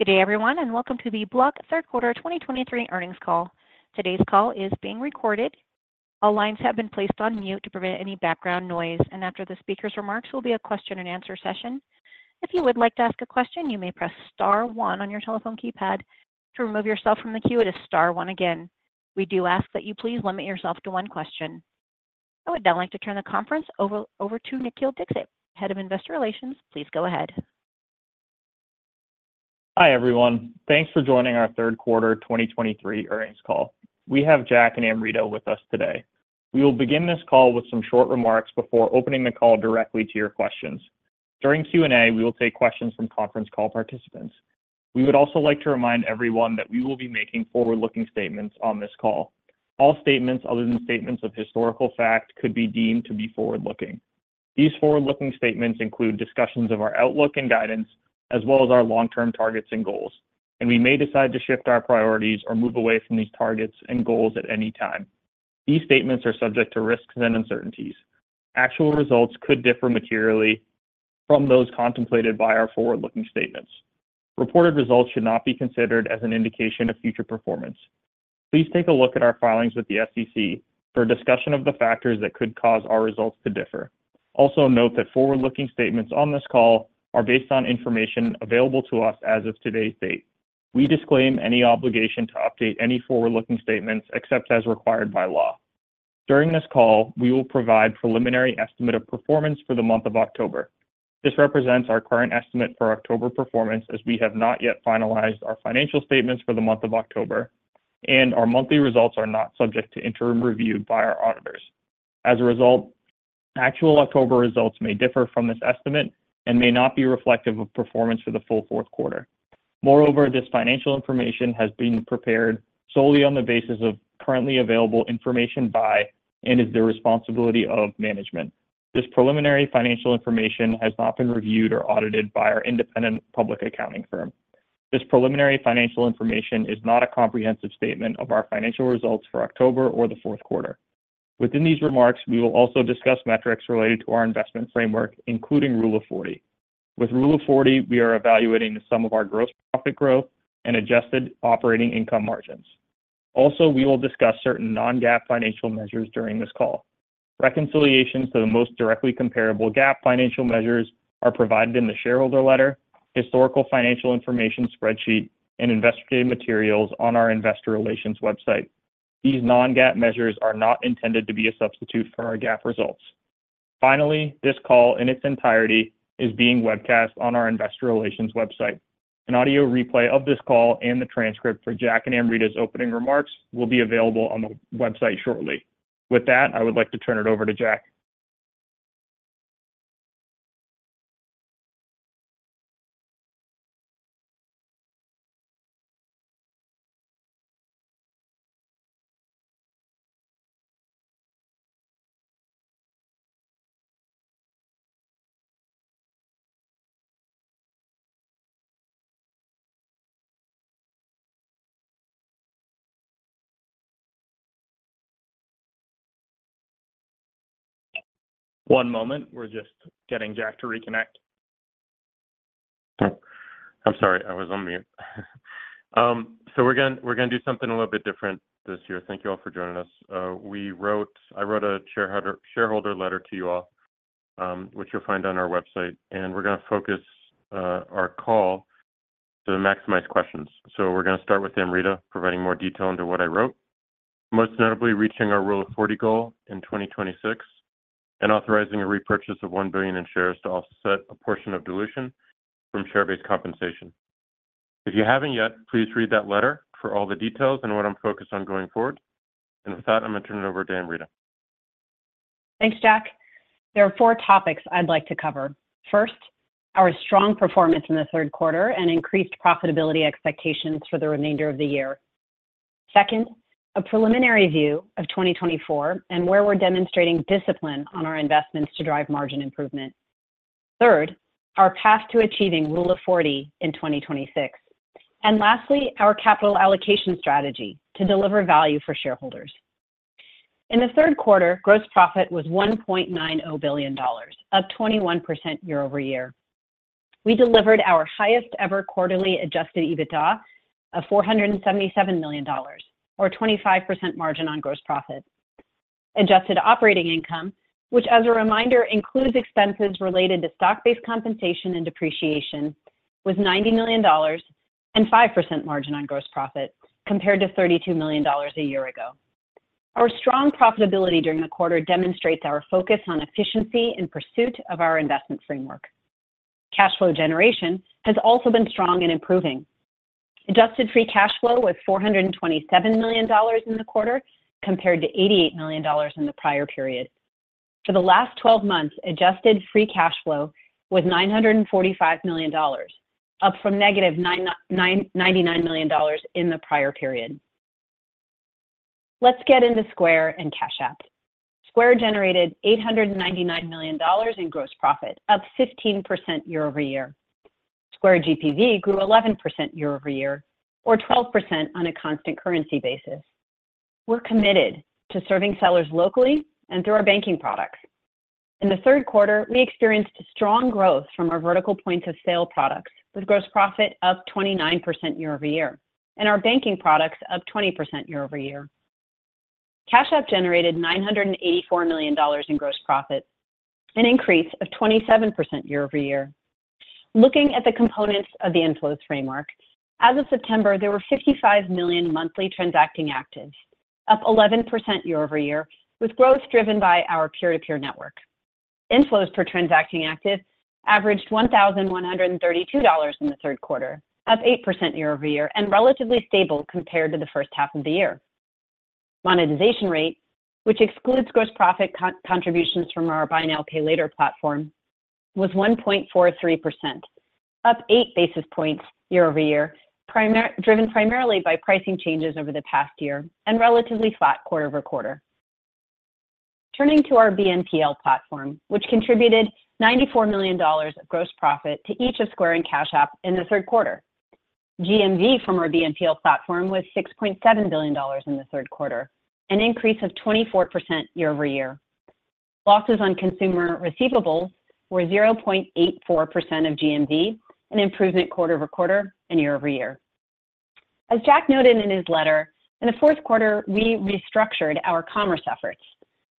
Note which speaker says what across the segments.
Speaker 1: Good day, everyone, and welcome to the Block third quarter 2023 earnings call. Today's call is being recorded. All lines have been placed on mute to prevent any background noise, and after the speaker's remarks will be a question and answer session. If you would like to ask a question, you may press star one on your telephone keypad. To remove yourself from the queue, it is star one again. We do ask that you please limit yourself to one question. I would now like to turn the conference over to Nikhil Dixit, Head of Investor Relations. Please go ahead.
Speaker 2: Hi, everyone. Thanks for joining our third quarter 2023 earnings call. We have Jack and Amrita with us today. We will begin this call with some short remarks before opening the call directly to your questions. During Q&A, we will take questions from conference call participants. We would also like to remind everyone that we will be making forward-looking statements on this call. All statements other than statements of historical fact could be deemed to be forward-looking. These forward-looking statements include discussions of our outlook and guidance, as well as our long-term targets and goals, and we may decide to shift our priorities or move away from these targets and goals at any time. These statements are subject to risks and uncertainties. Actual results could differ materially from those contemplated by our forward-looking statements. Reported results should not be considered as an indication of future performance. Please take a look at our filings with the SEC for a discussion of the factors that could cause our results to differ. Also, note that forward-looking statements on this call are based on information available to us as of today's date. We disclaim any obligation to update any forward-looking statements except as required by law. During this call, we will provide preliminary estimate of performance for the month of October. This represents our current estimate for October performance, as we have not yet finalized our financial statements for the month of October, and our monthly results are not subject to interim review by our auditors. As a result, actual October results may differ from this estimate and may not be reflective of performance for the full fourth quarter. Moreover, this financial information has been prepared solely on the basis of currently available information by, and is the responsibility of management. This preliminary financial information has not been reviewed or audited by our independent public accounting firm. This preliminary financial information is not a comprehensive statement of our financial results for October or the fourth quarter. Within these remarks, we will also discuss metrics related to our investment framework, including Rule of 40. With Rule of 40, we are evaluating the sum of our gross profit growth and adjusted operating income margins. Also, we will discuss certain non-GAAP financial measures during this call. Reconciliations to the most directly comparable GAAP financial measures are provided in the shareholder letter, historical financial information spreadsheet, and investigative materials on our investor relations website. These non-GAAP measures are not intended to be a substitute for our GAAP results. Finally, this call in its entirety is being webcast on our investor relations website. An audio replay of this call and the transcript for Jack and Amrita's opening remarks will be available on the website shortly. With that, I would like to turn it over to Jack. One moment. We're just getting Jack to reconnect.
Speaker 3: Oh, I'm sorry, I was on mute. Um, so we're gonna do something a little bit different this year. Thank you all for joining us. Uh, I wrote a shareholder letter to you all, um, which you'll find on our website, and we're gonna focus uh, our call to maximize questions. So we're gonna start with Amrita, providing more detail into what I wrote. Most notably, reaching our Rule of 40 goal in 2026 and authorizing a repurchase of 1 billion in shares to offset a portion of dilution from share-based compensation. If you haven't yet, please read that letter for all the details and what I'm focused on going forward. And with that, I'm gonna turn it over to Amrita.
Speaker 4: Thanks, Jack. There are four topics I'd like to cover. First, our strong performance in the third quarter and increased profitability expectations for the remainder of the year. Second, a preliminary view of 2024 and where we're demonstrating discipline on our investments to drive margin improvement. Third, our path to achieving Rule of 40 in 2026. And lastly, our capital allocation strategy to deliver value for shareholders. In the third quarter, gross profit was $1.90 billion, up 21% year-over-year. we delivered our highest-ever quarterly Adjusted EBITDA of $477 million, or 25% margin on gross profit. Adjusted operating income, which, as a reminder, includes expenses related to stock-based compensation and depreciation, was $90 million and 5% margin on gross profit, compared to $32 million a year ago. Our strong profitability during the quarter demonstrates our focus on efficiency in pursuit of our investment framework. Cash flow generation has also been strong and improving. Adjusted free cash flow was $427 million in the quarter, compared to $88 million in the prior period. For the last 12 months, adjusted free cash flow was $945 million, up from negative $99 million in the prior period. Let's get into Square and Cash App. Square generated $899 million in gross profit, up 15% year-over-year. Square GPV grew 11% year-over-year, or 12% on a constant currency basis. We're committed to serving sellers locally and through our banking products. In the third quarter, we experienced strong growth from our vertical points of sale products, with gross profit up 29% year-over-year, and our banking products up 20% year-over-year. Cash App generated $984 million in gross profit, an increase of 27% year-over-year. Looking at the components of the inflows framework, as of September, there were 55 million monthly transacting actives, up 11% year-over-year, with growth driven by our peer-to-peer network. Inflows per transacting active averaged $1,132 in the third quarter, up 8% year-over-year, and relatively stable compared to the first half of the year. Monetization rate, which excludes gross profit contributions from our buy now, pay later platform, was 1.43%, up 8 basis points year-over-year, driven primarily by pricing changes over the past year and relatively flat quarter-over-quarter. Turning to our BNPL platform, which contributed $94 million of gross profit to each of Square and Cash App in the third quarter. GMV from our BNPL platform was $6.7 billion in the third quarter, an increase of 24% year-over-year. Losses on consumer receivables were 0.84% of GMV, an improvement quarter-over-quarter and year-over-year. As Jack noted in his letter, in the fourth quarter, we restructured our commerce efforts,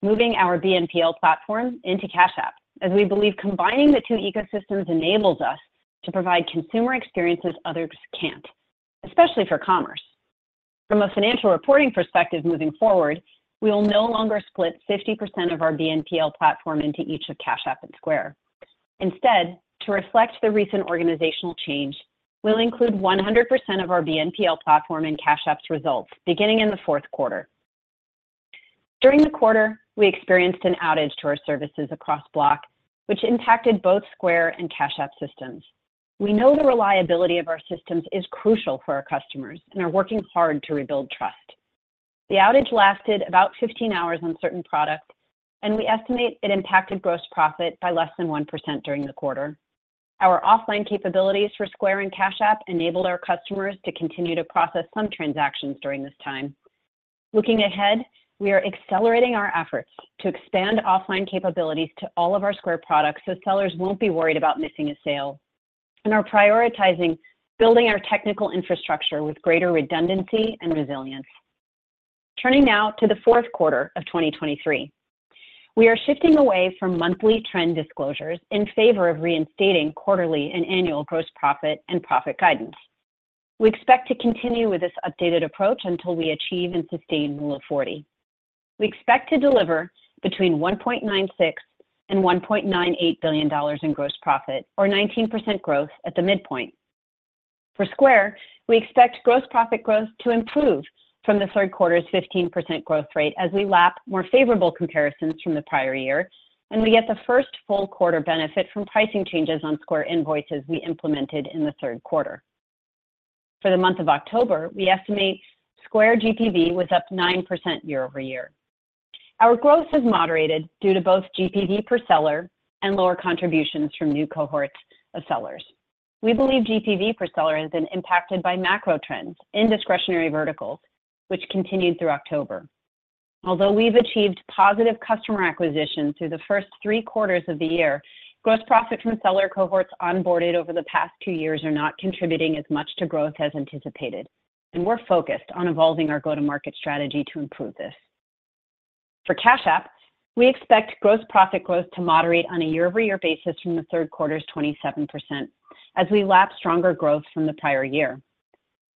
Speaker 4: moving our BNPL platform into Cash App, as we believe combining the two ecosystems enables us to provide consumer experiences others can't, especially for commerce. From a financial reporting perspective moving forward, we will no longer split 50% of our BNPL platform into each of Cash App and Square. Instead, to reflect the recent organizational change, we'll include 100% of our BNPL platform in Cash App's results, beginning in the fourth quarter. During the quarter, we experienced an outage to our services across Block, which impacted both Square and Cash App systems. We know the reliability of our systems is crucial for our customers and are working hard to rebuild trust. The outage lasted about 15 hours on certain products, and we estimate it impacted gross profit by less than 1% during the quarter. Our offline capabilities for Square and Cash App enabled our customers to continue to process some transactions during this time. Looking ahead, we are accelerating our efforts to expand offline capabilities to all of our Square products, so sellers won't be worried about missing a sale, and are prioritizing building our technical infrastructure with greater redundancy and resilience. Turning now to the fourth quarter of 2023. We are shifting away from monthly trend disclosures in favor of reinstating quarterly and annual gross profit and profit guidance. We expect to continue with this updated approach until we achieve and sustain Rule of 40. We expect to deliver between $1.96 billion and $1.98 billion in gross profit, or 19% growth at the midpoint. For Square, we expect gross profit growth to improve from the third quarter's 15% growth rate as we lap more favorable comparisons from the prior year, and we get the first full quarter benefit from pricing changes on Square Invoices we implemented in the third quarter. For the month of October, we estimate Square GPV was up 9% year-over-year. Our growth has moderated due to both GPV per seller and lower contributions from new cohorts of sellers. We believe GPV per seller has been impacted by macro trends in discretionary verticals, which continued through October. Although we've achieved positive customer acquisition through the first three quarters of the year, gross profit from seller cohorts onboarded over the past two years are not contributing as much to growth as anticipated, and we're focused on evolving our go-to-market strategy to improve this. For Cash App, we expect gross profit growth to moderate on a year-over-year basis from the third quarter's 27% as we lap stronger growth from the prior year.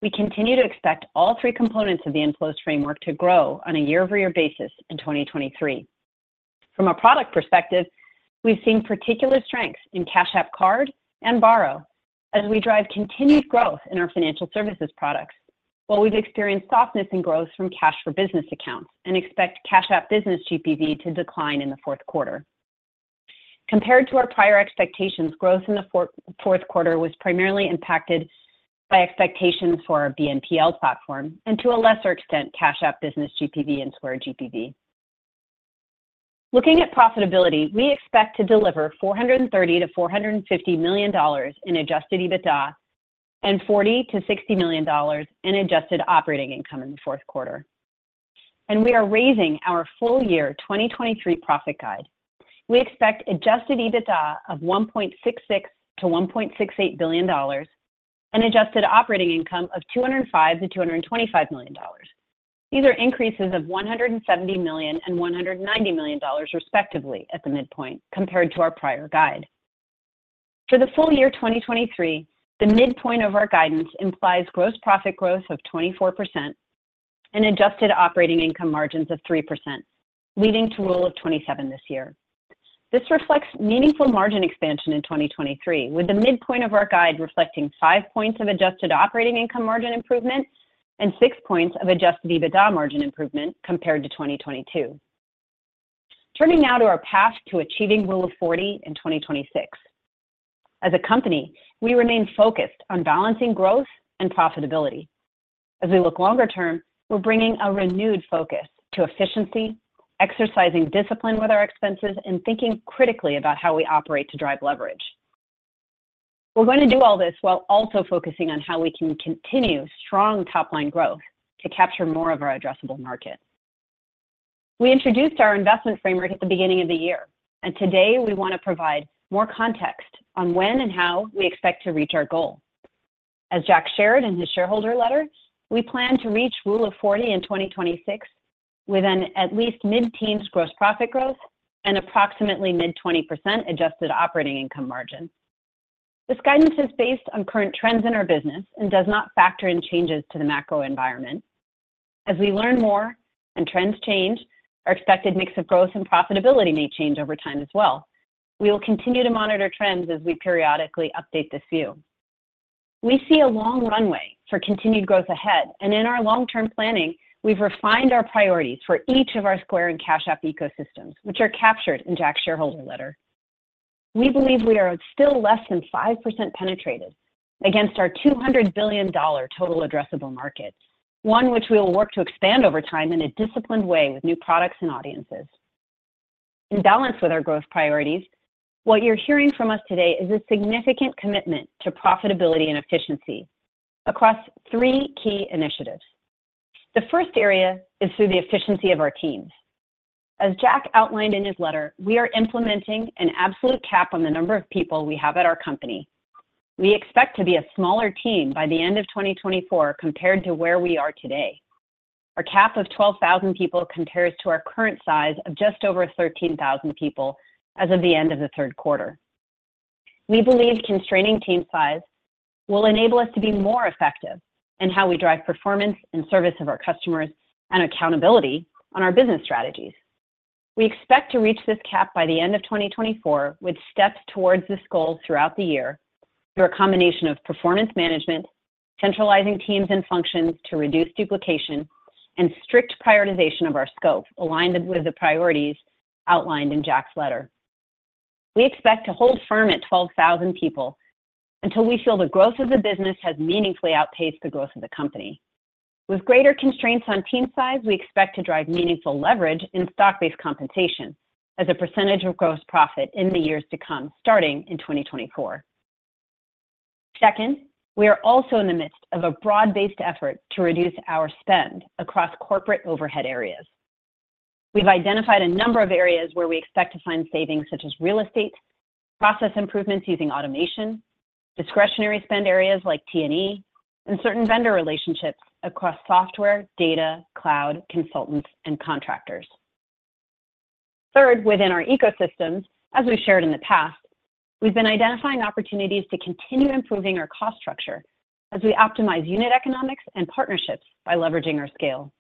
Speaker 4: We continue to expect all three components of the inflows framework to grow on a year-over-year basis in 2023. From a product perspective, we've seen particular strength in Cash App Card and Borrow as we drive continued growth in our financial services products, while we've experienced softness in growth from Cash for Business accounts and expect Cash App Business GPV to decline in the fourth quarter. Compared to our prior expectations, growth in the fourth quarter was primarily impacted by expectations for our BNPL platform and, to a lesser extent, Cash App Business GPV and Square GPV. Looking at profitability, we expect to deliver $430 million-$450 million in Adjusted EBITDA and $40 million-$60 million in adjusted operating income in the fourth quarter. And we are raising our full year 2023 profit guide. We expect Adjusted EBITDA of $1.66 billion-$1.68 billion and adjusted operating income of $205 million-$225 million. These are increases of $170 million and $190 million, respectively, at the midpoint, compared to our prior guide. For the full year 2023, the midpoint of our guidance implies gross profit growth of 24% and adjusted operating income margins of 3%, leading to Rule of 27 this year. This reflects meaningful margin expansion in 2023, with the midpoint of our guide reflecting 5 points of adjusted operating income margin improvement and 6 points of adjusted EBITDA margin improvement compared to 2022. Turning now to our path to achieving Rule of 40 in 2026. As a company, we remain focused on balancing growth and profitability. As we look longer term, we're bringing a renewed focus to efficiency, exercising discipline with our expenses, and thinking critically about how we operate to drive leverage. We're going to do all this while also focusing on how we can continue strong top-line growth to capture more of our addressable market. We introduced our investment framework at the beginning of the year, and today we want to provide more context on when and how we expect to reach our goal. As Jack shared in his shareholder letter, we plan to reach Rule of 40 in 2026 with an at least mid-teens gross profit growth and approximately mid-20% adjusted operating income margin. This guidance is based on current trends in our business and does not factor in changes to the macro environment. As we learn more and trends change, our expected mix of growth and profitability may change over time as well. We will continue to monitor trends as we periodically update this view. We see a long runway for continued growth ahead, and in our long-term planning, we've refined our priorities for each of our Square and Cash App ecosystems, which are captured in Jack's shareholder letter. We believe we are still less than 5% penetrated against our $200 billion total addressable market, one which we will work to expand over time in a disciplined way with new products and audiences. In balance with our growth priorities, what you're hearing from us today is a significant commitment to profitability and efficiency across three key initiatives. The first area is through the efficiency of our teams. As Jack outlined in his letter, we are implementing an absolute cap on the number of people we have at our company. We expect to be a smaller team by the end of 2024 compared to where we are today. Our cap of 12,000 people compares to our current size of just over 13,000 people as of the end of the third quarter. We believe constraining team size will enable us to be more effective in how we drive performance and service of our customers and accountability on our business strategies. We expect to reach this cap by the end of 2024, with steps towards this goal throughout the year through a combination of performance management, centralizing teams and functions to reduce duplication, and strict prioritization of our scope, aligned with the priorities outlined in Jack's letter. We expect to hold firm at 12,000 people until we feel the growth of the business has meaningfully outpaced the growth of the company. With greater constraints on team size, we expect to drive meaningful leverage in stock-based compensation as a percentage of gross profit in the years to come, starting in 2024. Second, we are also in the midst of a broad-based effort to reduce our spend across corporate overhead areas. We've identified a number of areas where we expect to find savings, such as real estate, process improvements using automation, discretionary spend areas like T&E, and certain vendor relationships across software, data, cloud, consultants, and contractors. Third, within our ecosystems, as we've shared in the past, we've been identifying opportunities to continue improving our cost structure as we optimize unit economics and partnerships by leveraging our scale.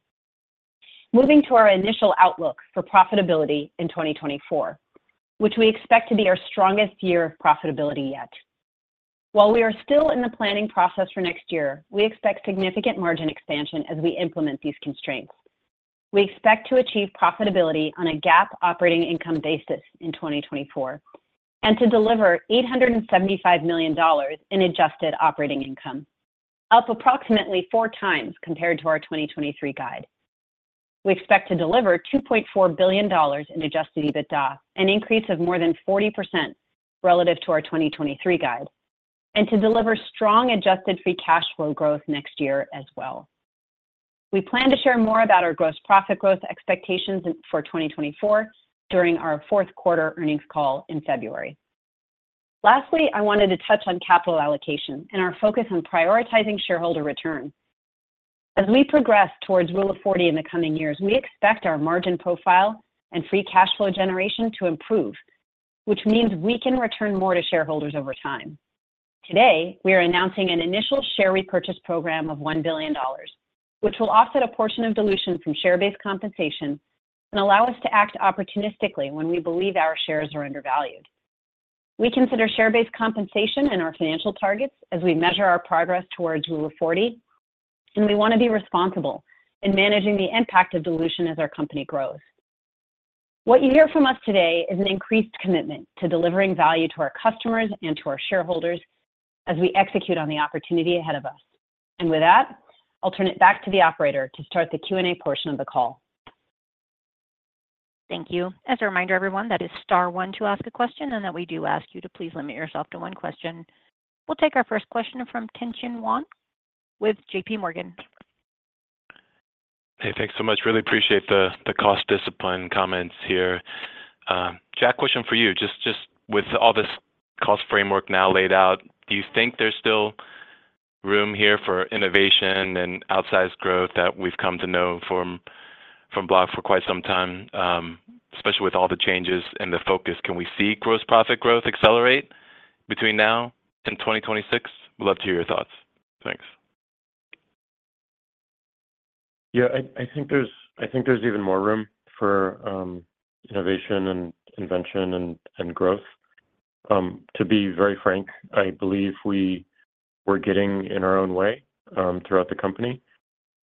Speaker 4: Moving to our initial outlook for profitability in 2024, which we expect to be our strongest year of profitability yet. While we are still in the planning process for next year, we expect significant margin expansion as we implement these constraints. We expect to achieve profitability on a GAAP operating income basis in 2024, and to deliver $875 million in adjusted operating income, up approximately 4 times compared to our 2023 guide. We expect to deliver $2.4 billion in adjusted EBITDA, an increase of more than 40% relative to our 2023 guide, and to deliver strong adjusted free cash flow growth next year as well. We plan to share more about our gross profit growth expectations for 2024 during our fourth quarter earnings call in February. Lastly, I wanted to touch on capital allocation and our focus on prioritizing shareholder return. As we progress towards Rule of 40 in the coming years, we expect our margin profile and free cash flow generation to improve, which means we can return more to shareholders over time. Today, we are announcing an initial share repurchase program of $1 billion, which will offset a portion of dilution from share-based compensation and allow us to act opportunistically when we believe our shares are undervalued. We consider share-based compensation in our financial targets as we measure our progress towards Rule of 40, and we want to be responsible in managing the impact of dilution as our company grows. What you hear from us today is an increased commitment to delivering value to our customers and to our shareholders as we execute on the opportunity ahead of us. And with that, I'll turn it back to the operator to start the Q&A portion of the call.
Speaker 1: Thank you. As a reminder, everyone, that is star one to ask a question, and that we do ask you to please limit yourself to one question. We'll take our first question from Tien-Tsin Huang with JPMorgan.
Speaker 5: Hey, thanks so much. Really appreciate the cost discipline comments here. Uh, Jack, question for you. Just with all this cost framework now laid out, do you think there's still room here for innovation and outsized growth that we've come to know from Block for quite some time, um, especially with all the changes and the focus? Can we see gross profit growth accelerate between now and 2026? Would love to hear your thoughts. Thanks.
Speaker 3: Yeah, I think there's even more room for um, innovation and invention and growth. Um, to be very frank, I believe we were getting in our own way um, throughout the company.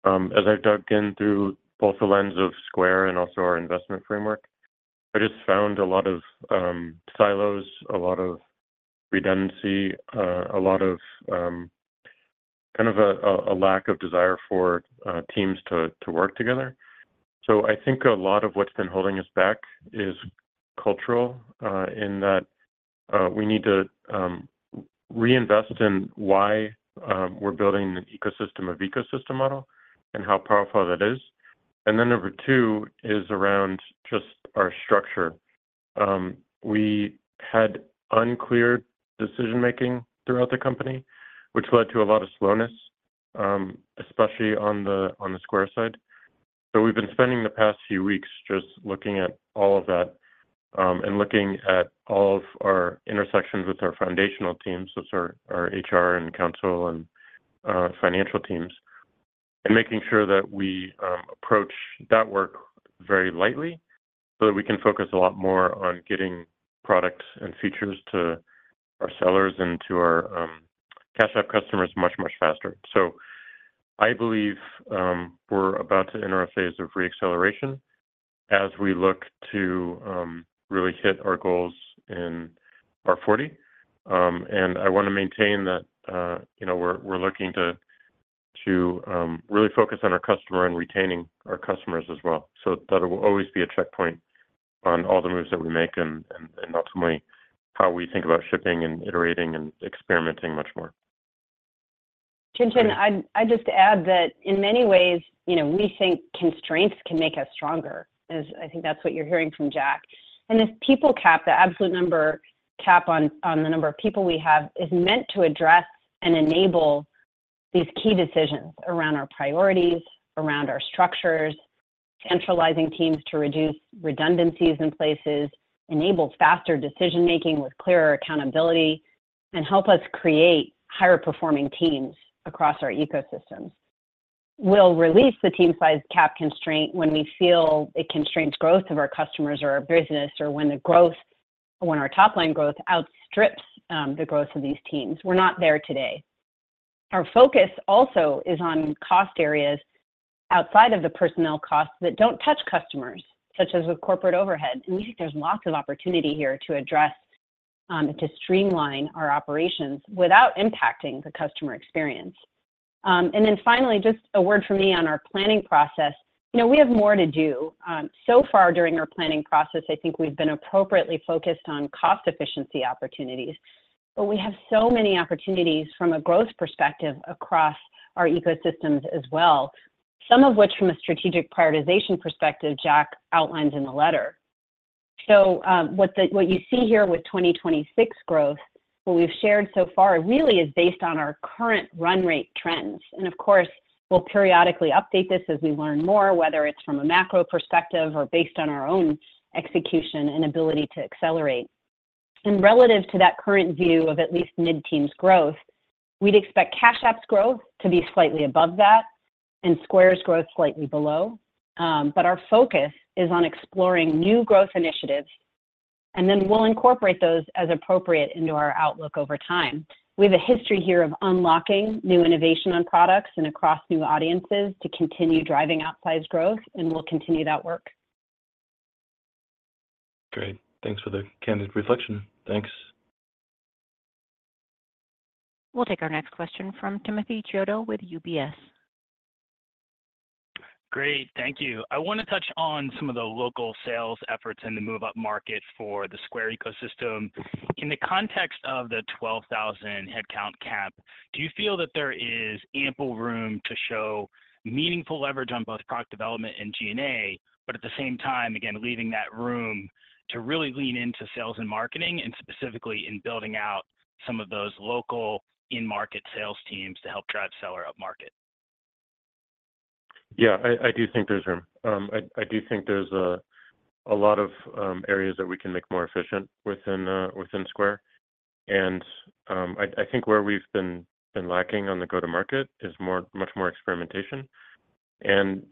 Speaker 3: Um, as I've dug in through both the lens of Square and also our investment framework, I just found a lot of silos, a lot of redundancy, uh, a lot of kind of a lack of desire for uh, teams to work together. So I think a lot of what's been holding us back is cultural uh, in that Uh, we need to um, reinvest in why um, we're building an ecosystem of ecosystem model and how powerful that is. And then number two is around just our structure. Um, we had unclear decision-making throughout the company, which led to a lot of slowness, especially on the Square side. So we've been spending the past few weeks just looking at all of that, Um, and looking at all of our intersections with our foundational teams, so our HR and counsel and uh, financial teams, and making sure that we um, approach that work very lightly so that we can focus a lot more on getting products and features to our sellers and to our um, Cash App customers much, much faster. So I believe we're about to enter a phase of re-acceleration as we look to really hit our goals in R40. Um, and I want to maintain that, uh, you know, we're looking to um, really focus on our customer and retaining our customers as well. So that it will always be a checkpoint on all the moves that we make and ultimately how we think about shipping and iterating and experimenting much more.
Speaker 4: Tien-Tsin, I'd just add that in many ways, you know, we think constraints can make us stronger, as I think that's what you're hearing from Jack. And this people cap, the absolute number cap on on the number of people we have is meant to address and enable these key decisions around our priorities, around our structures, centralizing teams to reduce redundancies in places, enable faster decision-making with clearer accountability, and help us create higher-performing teams across our ecosystems. We'll release the team size cap constraint when we feel it constrains growth of our customers or our business, or when the growth, when our top-line growth outstrips um, the growth of these teams. We're not there today. Our focus also is on cost areas outside of the personnel costs that don't touch customers, such as with corporate overhead. And we think there's lots of opportunity here to address um, and to streamline our operations without impacting the customer experience. Um, and then finally, just a word from me on our planning process. You know, we have more to do. Um, so far during our planning process, I think we've been appropriately focused on cost efficiency opportunities, but we have so many opportunities from a growth perspective across our ecosystems as well, some of which, from a strategic prioritization perspective, Jack outlines in the letter. So, um, what you see here with 2026 growth, what we've shared so far, really is based on our current run rate trends. And of course, we'll periodically update this as we learn more, whether it's from a macro perspective or based on our own execution and ability to accelerate. And relative to that current view of at least mid-teens growth, we'd expect Cash App's growth to be slightly above that and Square's growth slightly below. Um, but our focus is on exploring new growth initiatives, and then we'll incorporate those as appropriate into our outlook over time. We have a history here of unlocking new innovation on products and across new audiences to continue driving outsized growth, and we'll continue that work.
Speaker 5: Great. Thanks for the candid reflection. Thanks.
Speaker 1: We'll take our next question from Timothy Chiodo with UBS.
Speaker 6: Great, thank you. I want to touch on some of the local sales efforts in the move-up market for the Square ecosystem. In the context of the 12,000 headcount cap, do you feel that there is ample room to show meaningful leverage on both product development and G&A, but at the same time, again, leaving that room to really lean into sales and marketing, and specifically in building out some of those local in-market sales teams to help drive seller upmarket?
Speaker 3: Yeah, I do think there's room. Um, I do think there's a lot of um, areas that we can make more efficient within uh, Square. And um, I think where we've been lacking on the go-to-market is much more experimentation, and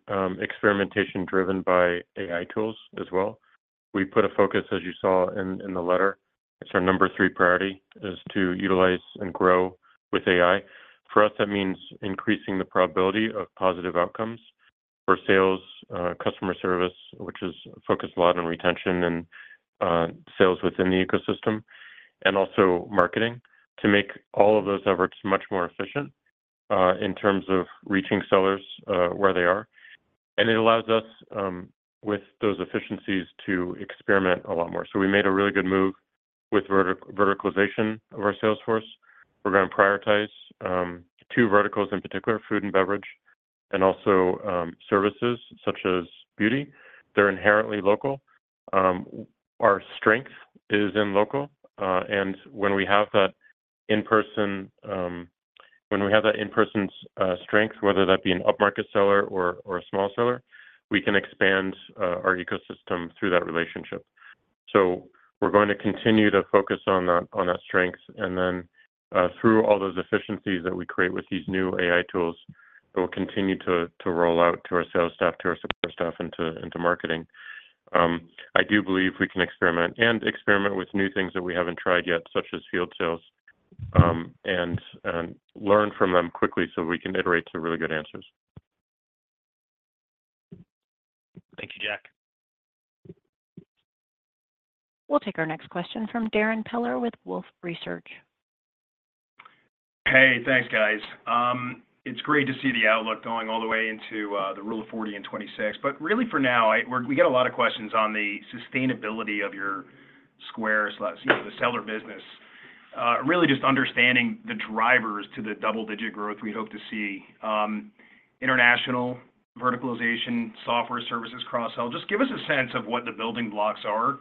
Speaker 3: experimentation driven by AI tools as well. We put a focus, as you saw in the letter, it's our number three priority, is to utilize and grow with AI. For us, that means increasing the probability of positive outcomes for sales, uh, customer service, which is focused a lot on retention and uh, sales within the ecosystem, and also marketing, to make all of those efforts much more efficient uh, in terms of reaching sellers where they are. And it allows us, um, with those efficiencies, to experiment a lot more. So we made a really good move with verticalization of our sales force. We're going to prioritize um, two verticals in particular, food and beverage, and also um, services such as beauty. They're inherently local. Um, our strength is in local, uh, and when we have that in-person uh, strength, whether that be an upmarket seller or a small seller, we can expand uh, our ecosystem through that relationship. So we're going to continue to focus on that strength, and then Uh, through all those efficiencies that we create with these new AI tools, it will continue to roll out to our sales staff, to our support staff, and to marketing. Um, I do believe we can experiment and experiment with new things that we haven't tried yet, such as field sales, um, and learn from them quickly so we can iterate to really good answers.
Speaker 6: Thank you, Jack.
Speaker 1: We'll take our next question from Darrin Peller with Wolfe Research.
Speaker 7: Hey, thanks, guys. Um, it's great to see the outlook going all the way into uh, the Rule of 40 in 2026. But really for now, we get a lot of questions on the sustainability of your Square, the seller business. Uh, really just understanding the drivers to the double-digit growth we hope to see. Um, international, verticalization, software services, cross-sell. Just give us a sense of what the building blocks are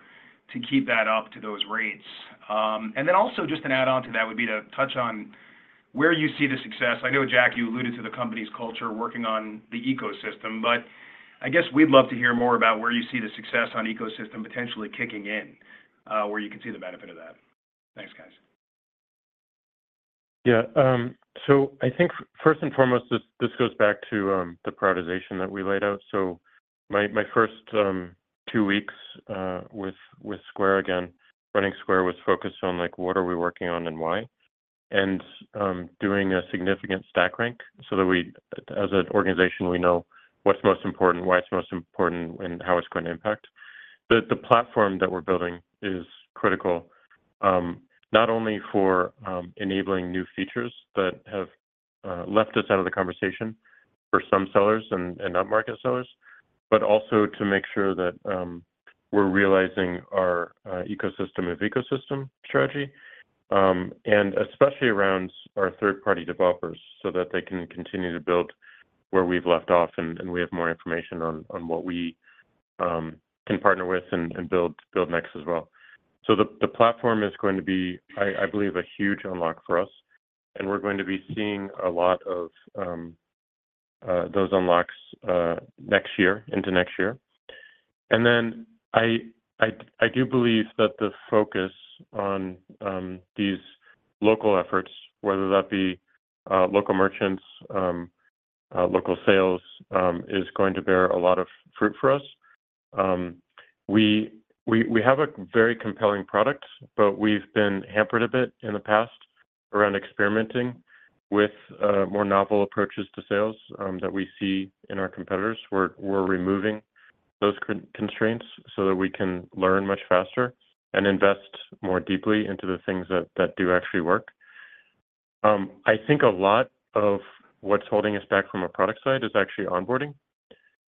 Speaker 7: to keep that up to those rates. Um, and then also just an add-on to that would be to touch on where you see the success. I know, Jack, you alluded to the company's culture working on the ecosystem, but I guess we'd love to hear more about where you see the success on ecosystem potentially kicking in, uh, where you can see the benefit of that. Thanks, guys.
Speaker 3: Yeah, um, so I think first and foremost, this goes back to um, the prioritization that we laid out. So my first um, two weeks uh, with Square again, running Square, was focused on, like, what are we working on and why? And um, doing a significant stack rank so that we, as an organization, we know what's most important, why it's most important, and how it's going to impact. The platform that we're building is critical, um, not only for um, enabling new features that have uh, left us out of the conversation for some sellers and upmarket sellers, but also to make sure that we're realizing our uh, ecosystem of ecosystem strategy, Um, and especially around our third-party developers, so that they can continue to build where we've left off, and we have more information on what we um, can partner with and build next as well. So the platform is going to be, I believe, a huge unlock for us, and we're going to be seeing a lot of um, uh, those unlocks uh, next year, into next year. And then I do believe that the focus on um, these local efforts, whether that be uh, local merchants, um, uh, local sales, um, is going to bear a lot of fruit for us. We have a very compelling product, but we've been hampered a bit in the past around experimenting with uh, more novel approaches to sales that we see in our competitors. We're removing those constraints so that we can learn much faster and invest more deeply into the things that do actually work. Um, I think a lot of what's holding us back from a product side is actually onboarding.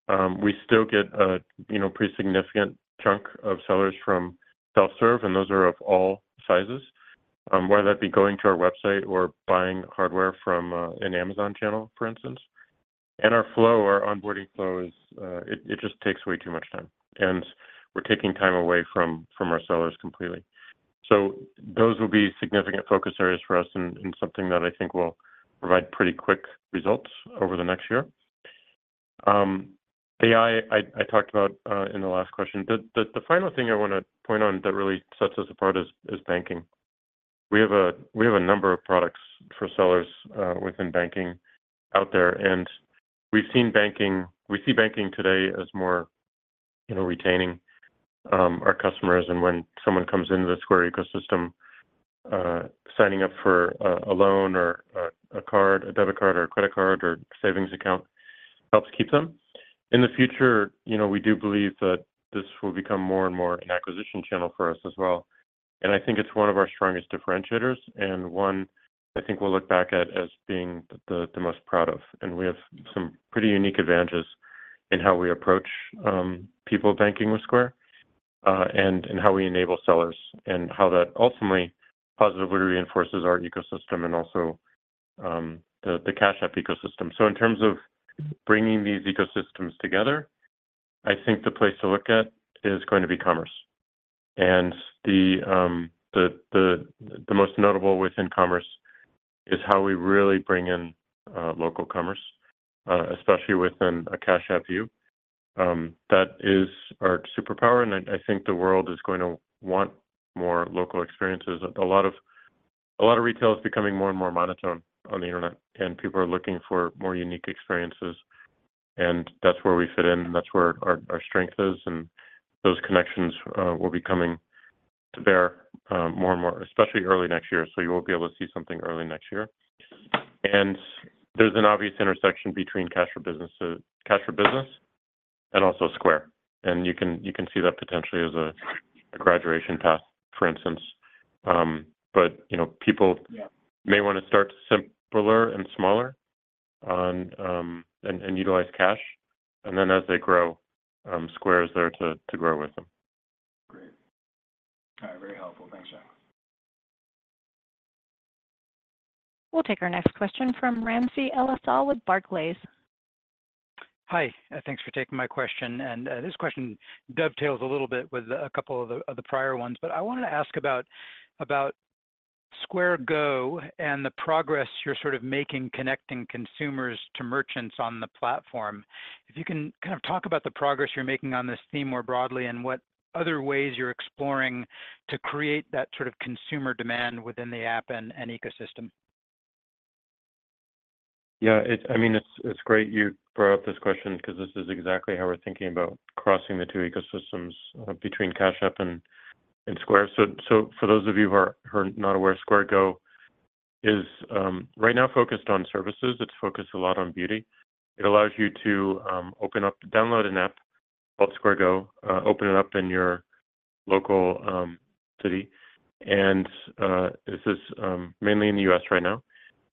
Speaker 3: Um, we still get a, you know, pretty significant chunk of sellers from self-serve, and those are of all sizes, um, whether that be going to our website or buying hardware from uh, an Amazon channel, for instance. And our flow, our onboarding flow is, uh, it just takes way too much time, and we're taking time away from our sellers completely. So those will be significant focus areas for us and something that I think will provide pretty quick results over the next year. Um, AI, I talked about uh, in the last question. The final thing I want to point on that really sets us apart is banking. We have a number of products for sellers uh, within banking out there, and we've seen banking. We see banking today as more, you know, retaining Um, our customers, and when someone comes into the Square ecosystem, uh, signing up for a loan or a card, a debit card or a credit card or savings account, helps keep them. In the future, you know, we do believe that this will become more and more an acquisition channel for us as well. And I think it's one of our strongest differentiators, and one I think we'll look back at as being the most proud of. And we have some pretty unique advantages in how we approach um, people banking with Square, Uh, and how we enable sellers, and how that ultimately positively reinforces our ecosystem and also um, the Cash App ecosystem. So in terms of bringing these ecosystems together, I think the place to look at is going to be commerce. And the um, most notable within commerce is how we really bring in uh, local commerce, uh, especially within a Cash App view. Um, that is our superpower, and I think the world is going to want more local experiences. A lot of retail is becoming more and more monotone on the internet, and people are looking for more unique experiences, and that's where we fit in, that's where our strength is, and those connections uh, will be coming to bear um, more and more, especially early next year. So you will be able to see something early next year. And there's an obvious intersection between cash for business to Cash for Business and also Square. And you can you can see that potentially as a graduation path, for instance. Um, but, you know, people-
Speaker 7: Yeah...
Speaker 3: may want to start simpler and smaller on, um, and and utilize Cash, and then as they grow, um, Square is there to grow with them.
Speaker 7: Great. All right, very helpful. Thanks, Jack.
Speaker 1: We'll take our next question from Ramsey El-Assal with Barclays.
Speaker 8: Hi, uh, thanks for taking my question. And uh, this question dovetails a little bit with a couple of the prior ones, but I wanted to ask about about Square Go and the progress you're sort of making connecting consumers to merchants on the platform. If you can kind of talk about the progress you're making on this theme more broadly and what other ways you're exploring to create that sort of consumer demand within the app and ecosystem.
Speaker 3: Yeah, I mean, it's great you brought up this question because this is exactly how we're thinking about crossing the two ecosystems uh, between Cash App and Square. So for those of you who are not aware, Square Go is um, right now focused on services. It's focused a lot on beauty. It allows you to um, open up, download an app called Square Go, uh, open it up in your local um, city, and uh, this is mainly in the U.S. right now,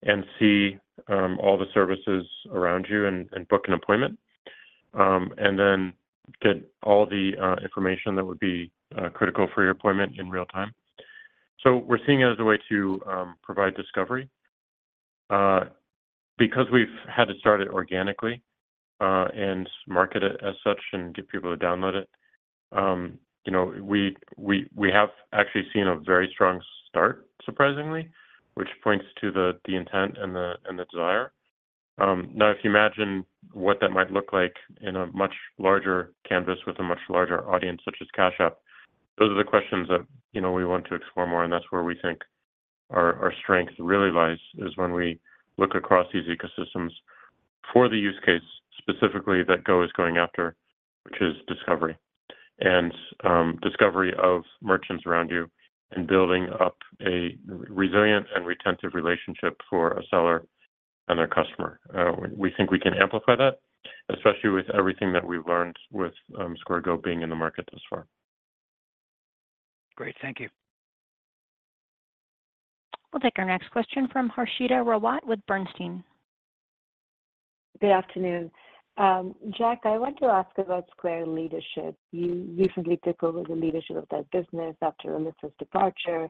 Speaker 3: and see Um, all the services around you and book an appointment, um, and then get all the uh, information that would be uh, critical for your appointment in real time. So we're seeing it as a way to um, provide discovery. Uh, because we've had to start it organically and market it as such and get people to download it, You know, we we we have actually seen a very strong start, surprisingly, which points to the intent and the desire. Um, now, if you imagine what that might look like in a much larger canvas with a much larger audience such as Cash App, those are the questions that you know, we want to explore more. And that's where we think our strength really lies, is when we look across these ecosystems for the use case specifically that Go is going after, which is discovery and um, discovery of merchants around you and building up a resilient and retentive relationship for a seller and their customer. Uh, we think we can amplify that, especially with everything that we've learned with um, Square Go being in the market thus far.
Speaker 8: Great. Thank you.
Speaker 1: We'll take our next question from Harshita Rawat with Bernstein.
Speaker 9: Good afternoon. Um, Jack, I want to ask about Square leadership. You recently took over the leadership of that business after Alyssa's departure.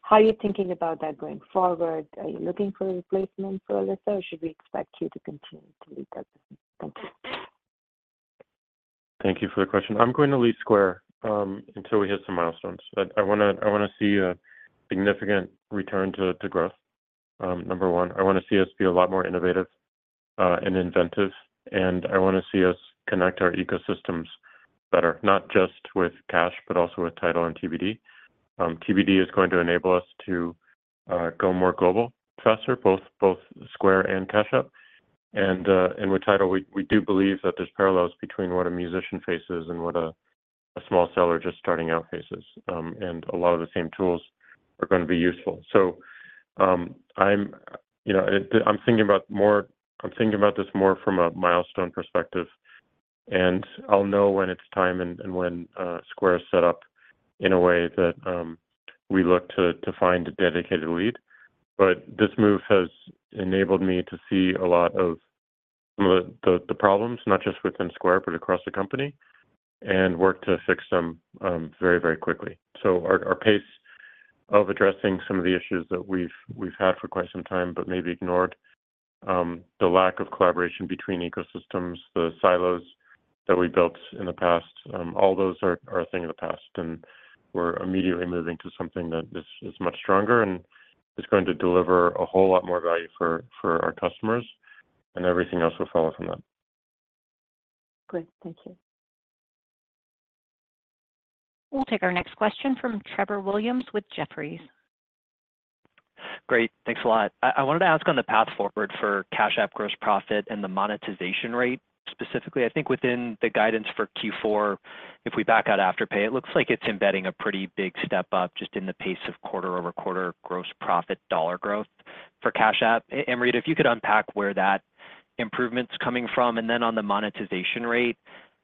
Speaker 9: How are you thinking about that going forward? Are you looking for a replacement for Alyssa, or should we expect you to continue to lead that business? Thank you.
Speaker 3: Thank you for the question. I'm going to lead Square um, until we hit some milestones. I want to see a significant return to growth, um, number one. I want to see us be a lot more innovative uh, and inventive. And I want to see us connect our ecosystems better, not just with Cash, but also with TIDAL and TBD. Um, TBD is going to enable us to uh, go more global faster, both both Square and Cash App. And uh, and with TIDAL, we we do believe that there's parallels between what a musician faces and what a small seller just starting out faces. Um, and a lot of the same tools are going to be useful. So um, I'm you know I'm thinking about this more from a milestone perspective. And I'll know when it's time and when uh, Square is set up in a way that um, we look to find a dedicated lead. But this move has enabled me to see a lot of some of the problems, not just within Square, but across the company, and work to fix them um, very, very quickly. So our pace of addressing some of the issues that we've had for quite some time but maybe ignored, Um, the lack of collaboration between ecosystems, the silos that we built in the past, um, all those are a thing of the past. And we're immediately moving to something that is much stronger and is going to deliver a whole lot more value for our customers. And everything else will follow from that.
Speaker 9: Great. Thank you.
Speaker 1: We'll take our next question from Trevor Williams with Jefferies.
Speaker 10: Great. Thanks a lot. I wanted to ask on the path forward for Cash App gross profit and the monetization rate specifically. I think within the guidance for Q4, if we back out Afterpay, it looks like it's embedding a pretty big step up just in the pace of quarter-over-quarter gross profit dollar growth for Cash App. Amrita, if you could unpack where that improvement's coming from. And then on the monetization rate,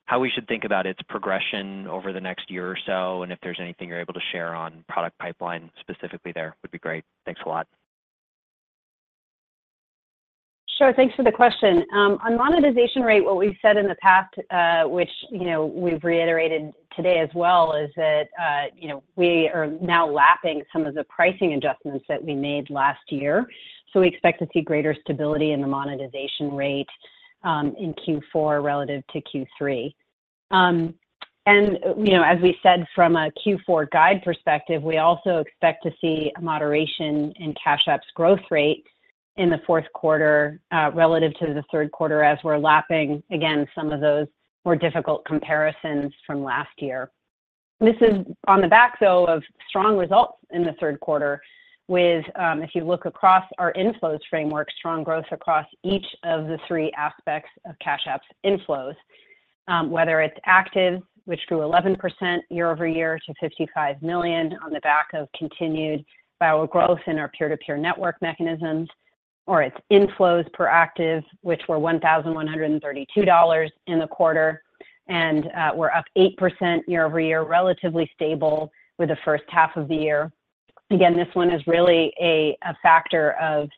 Speaker 10: how we should think about its progression over the next year or so, and if there's anything you're able to share on product pipeline specifically there, would be great. Thanks a lot.
Speaker 4: Sure. Thanks for the question. Um, on monetization rate, what we've said in the past, uh, which you know, we've reiterated today as well, is that uh, you know, we are now lapping some of the pricing adjustments that we made last year. So we expect to see greater stability in the monetization rate Um, in Q4 relative to Q3. Um, and, you know, as we said from a Q4 guide perspective, we also expect to see a moderation in Cash App's growth rate in the fourth quarter, uh, relative to the third quarter, as we're lapping, again, some of those more difficult comparisons from last year. This is on the back, though, of strong results in the third quarter with, um, if you look across our inflows framework, strong growth across each of the three aspects of Cash App's inflows. Um, whether it's active, which grew 11% year-over-year to 55 million on the back of continued viral growth in our peer-to-peer network mechanisms, or it's inflows per active, which were $1,132 in the quarter, and uh, we're up 8% year-over-year, relatively stable with the first half of the year. Again, this one is really a factor of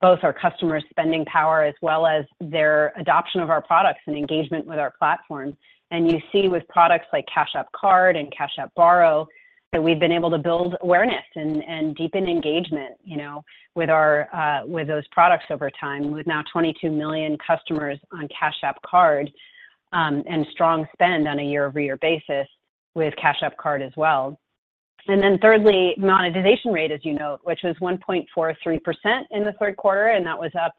Speaker 4: both our customers' spending power as well as their adoption of our products and engagement with our platform. And you see with products like Cash App Card and Cash App Borrow, that we've been able to build awareness and deepen engagement, you know, with our uh, with those products over time, with now 22 million customers on Cash App Card, um, and strong spend on a year-over-year basis with Cash App Card as well. And then thirdly, monetization rate, as you note, which was 1.43% in the third quarter, and that was up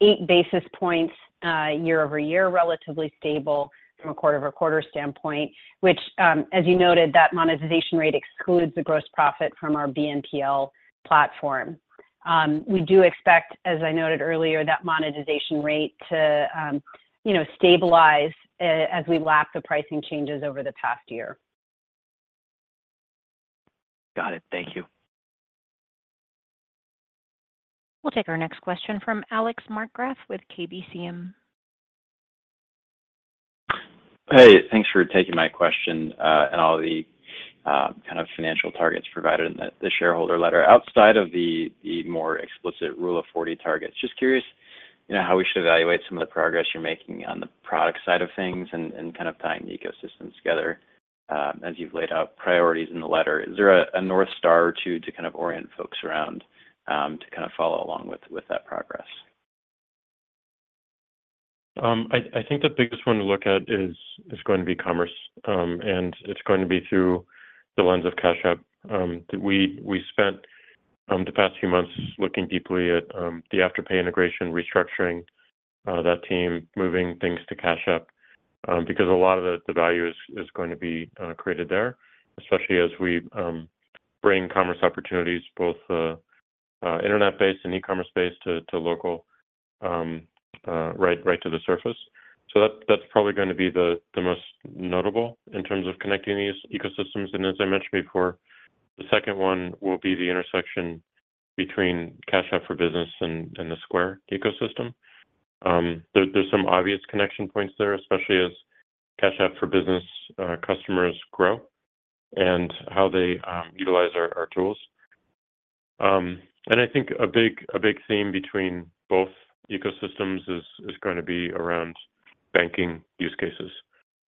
Speaker 4: 8 basis points uh, year-over-year, relatively stable from a quarter-over-quarter standpoint, which, um, as you noted, that monetization rate excludes the gross profit from our BNPL platform. Um, we do expect, as I noted earlier, that monetization rate to, um, you know, stabilize uh, as we lap the pricing changes over the past year.
Speaker 10: Got it. Thank you.
Speaker 1: We'll take our next question from Alex Markgraff with KBCM.
Speaker 11: Hey, thanks for taking my question, uh, and all the uh, kind of financial targets provided in the shareholder letter. Outside of the more explicit Rule of 40 targets, just curious, you know, how we should evaluate some of the progress you're making on the product side of things and kind of tying the ecosystems together, Um, as you've laid out priorities in the letter. Is there a North Star or two to kind of orient folks around, um, to kind of follow along with that progress?
Speaker 3: Um, I think the biggest one to look at is going to be commerce, and it's going to be through the lens of Cash App. We spent the past few months looking deeply at the Afterpay integration, restructuring uh, that team, moving things to Cash App, Um, because a lot of the value is going to be uh, created there, especially as we um, bring commerce opportunities, both uh, uh, internet-based and e-commerce based to local, um, right to the surface. So that's probably gonna be the most notable in terms of connecting these ecosystems. And as I mentioned before, the second one will be the intersection between Cash App for Business and the Square ecosystem. Um, there's some obvious connection points there, especially as Cash App for Business uh, customers grow and how they um, utilize our tools. Um, and I think a big theme between both ecosystems is going to be around banking use cases,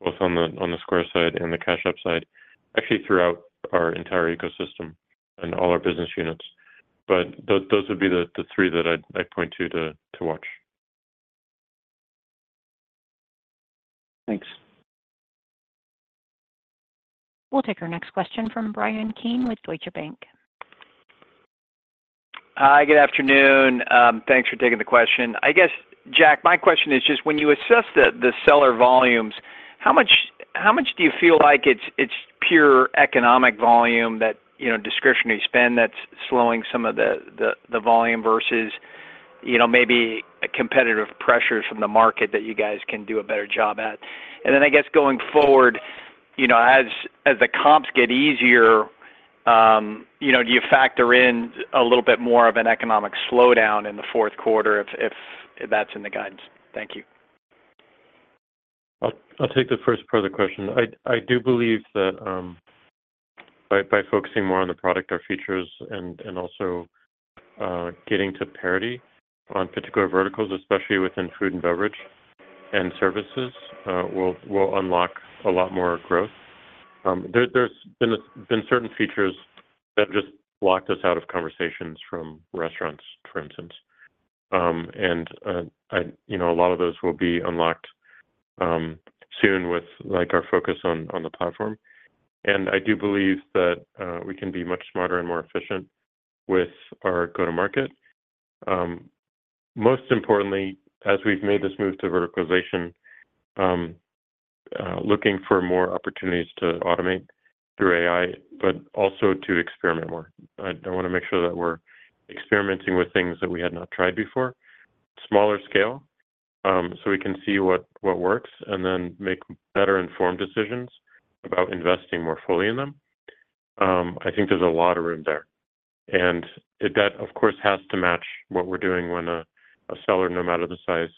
Speaker 3: both on the Square side and the Cash App side, actually throughout our entire ecosystem and all our business units. But those would be the three that I'd point to to watch.
Speaker 11: Thanks.
Speaker 1: We'll take our next question from Bryan Keane with Deutsche Bank.
Speaker 12: Hi, good afternoon. Um, thanks for taking the question. I guess, Jack, my question is just when you assess the seller volumes, how much do you feel like it's pure economic volume that, you know, discretionary spend that's slowing some of the volume versus, you know, maybe competitive pressures from the market that you guys can do a better job at? And then I guess going forward, you know, as the comps get easier, um, you know, do you factor in a little bit more of an economic slowdown in the fourth quarter if that's in the guidance? Thank you.
Speaker 3: I'll take the first part of the question. I do believe that um, by focusing more on the product or features and also uh, getting to parity on particular verticals, especially within food and beverage and services, uh, will unlock a lot more growth. Um, there's been certain features that just blocked us out of conversations from restaurants, for instance. Um, and uh, you know, a lot of those will be unlocked um, soon with, like, our focus on the platform. And I do believe that uh, we can be much smarter and more efficient with our go-to-market. Most importantly, as we've made this move to verticalization, um, uh, looking for more opportunities to automate through AI, but also to experiment more. I wanna make sure that we're experimenting with things that we had not tried before, smaller scale, um, so we can see what works, and then make better informed decisions about investing more fully in them. Um, I think there's a lot of room there. And that, of course, has to match what we're doing when a seller, no matter the size,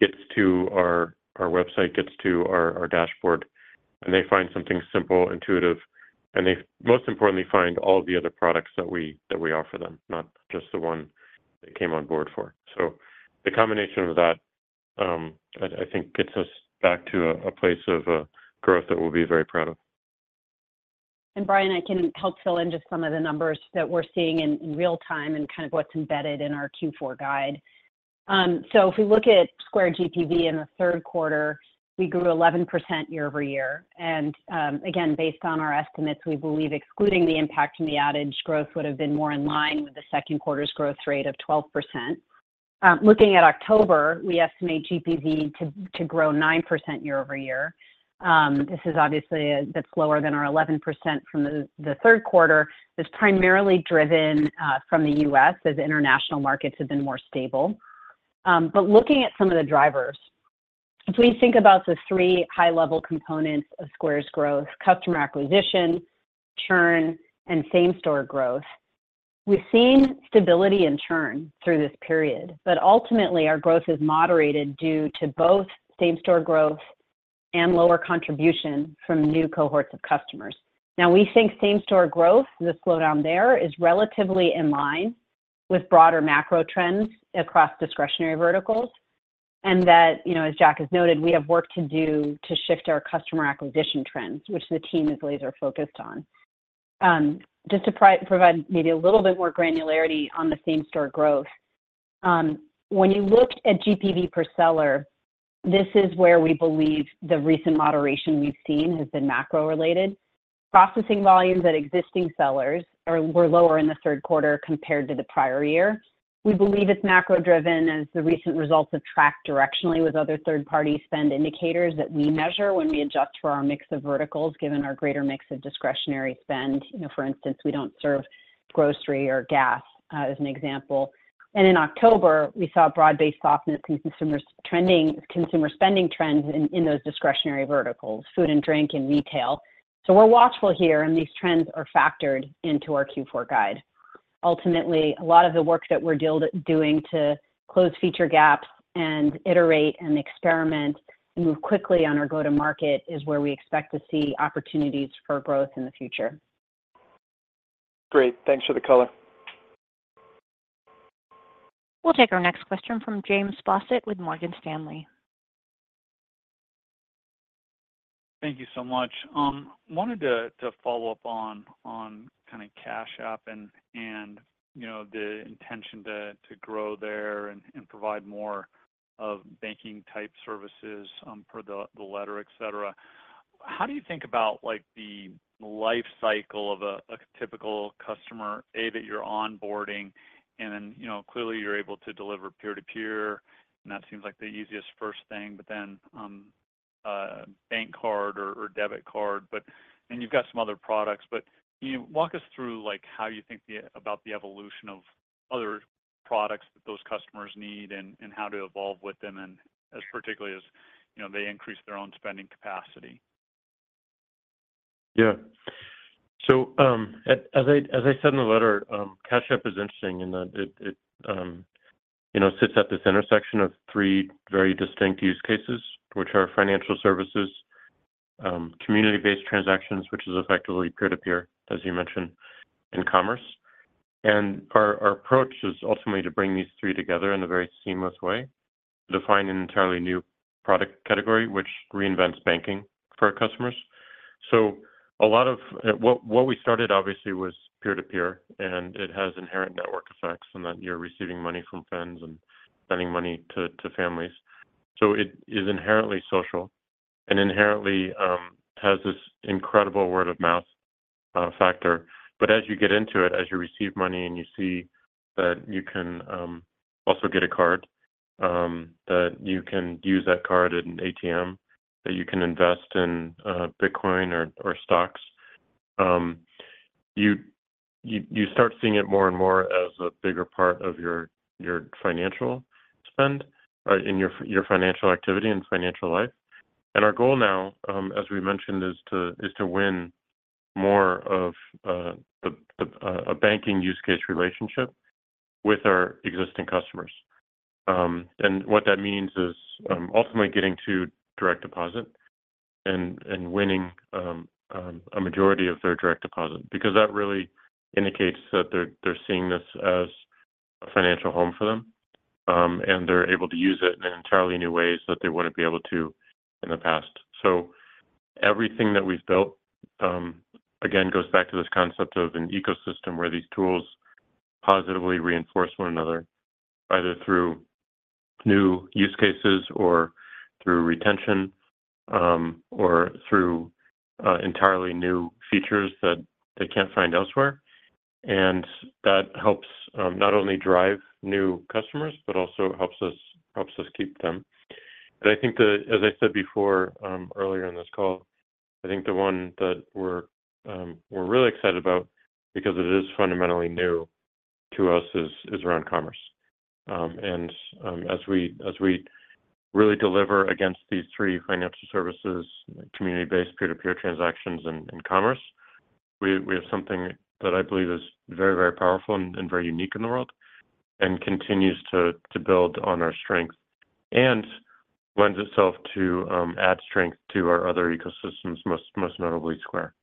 Speaker 3: gets to our website, gets to our dashboard, and they find something simple, intuitive, and they, most importantly, find all the other products that we offer them, not just the one they came on board for. So the combination of that, um, I think gets us back to a place of uh, growth that we'll be very proud of.
Speaker 4: And Bryan, I can help fill in just some of the numbers that we're seeing in real time and kind of what's embedded in our Q4 guide. Um, so if we look at Square GPV in the third quarter, we grew 11% year-over-year. And um, again, based on our estimates, we believe excluding the impact from the outage, growth would have been more in line with the second quarter's growth rate of 12%. Um, looking at October, we estimate GPV to grow 9% year-over-year. This is obviously a bit slower than our 11% from the third quarter. It's primarily driven uh, from the U.S., as international markets have been more stable. Um, but looking at some of the drivers, if we think about the three high-level components of Square's growth, customer acquisition, churn, and same-store growth, we've seen stability in churn through this period, but ultimately, our growth is moderated due to both same-store growth and lower contribution from new cohorts of customers. Now, we think same-store growth, the slowdown there, is relatively in line with broader macro trends across discretionary verticals, and that, you know, as Jack has noted, we have work to do to shift our customer acquisition trends, which the team is laser-focused on. Um, just to provide maybe a little bit more granularity on the same-store growth, um, when you look at GPV per seller, this is where we believe the recent moderation we've seen has been macro-related. Processing volumes at existing sellers were lower in the third quarter compared to the prior year. We believe it's macro-driven, as the recent results have tracked directionally with other third-party spend indicators that we measure when we adjust for our mix of verticals, given our greater mix of discretionary spend. You know, for instance, we don't serve grocery or gas, uh, as an example. And in October, we saw broad-based softness in consumer spending trends in those discretionary verticals, food and drink, and retail. So we're watchful here, and these trends are factored into our Q4 guide. Ultimately, a lot of the work that we're doing to close feature gaps and iterate and experiment and move quickly on our go-to-market is where we expect to see opportunities for growth in the future.
Speaker 12: Great. Thanks for the color.
Speaker 1: We'll take our next question from James Faucette with Morgan Stanley.
Speaker 13: Thank you so much. Um, wanted to follow up on kind of Cash App and, you know, the intention to grow there and provide more of banking-type services, um, per the letter, et cetera. How do you think about, like, the life cycle of a typical customer, A, that you're onboarding, and then, you know, clearly you're able to deliver peer-to-peer, and that seems like the easiest first thing, but then, um, Uh, bank card or debit card, but and you've got some other products. But can you walk us through, like, how you think about the evolution of other products that those customers need and how to evolve with them, and as particularly as, you know, they increase their own spending capacity?
Speaker 3: Yeah. So, um, as I said in the letter, um, Cash App is interesting in that it, um, you know, sits at this intersection of three very distinct use cases, which are financial services, um, community-based transactions, which is effectively peer-to-peer, as you mentioned, and commerce. And our our approach is ultimately to bring these three together in a very seamless way, to define an entirely new product category, which reinvents banking for our customers. So a lot of uh, what what we started, obviously, was peer-to-peer, and it has inherent network effects, and that you're receiving money from friends and sending money to to families. So it is inherently social. and inherently um, has this incredible word-of-mouth uh, factor. But as you get into it, as you receive money and you see that you can um, also get a card, um, that you can use that card at an ATM, that you can invest in uh, Bitcoin or stocks, you you start seeing it more and more as a bigger part of your your financial spend Uh, in your financial activity and financial life. And our goal now, um, as we mentioned, is to win more of uh, uh, a banking use case relationship with our existing customers. Um, and what that means is um, ultimately getting to direct deposit and winning a majority of their direct deposit, because that really indicates that they're seeing this as a financial home for them, Um, and they're able to use it in entirely new ways that they wouldn't be able to in the past. So everything that we've built, um, again, goes back to this concept of an ecosystem where these tools positively reinforce one another, either through new use cases or through retention, um, or through uh, entirely new features that they can't find elsewhere. And that helps not only drive new customers, but also helps us keep them. I think as I said before, um, earlier in this call, I think the one that um, we're really excited about, because it is fundamentally new to us, is around commerce. Um, and as we really deliver against these three financial services, community-based, peer-to-peer transactions, and commerce, we have something that I believe is very, very powerful and very unique in the world, and continues to build on our strength, and lends itself to um, add strength to our other ecosystems, most notably Square.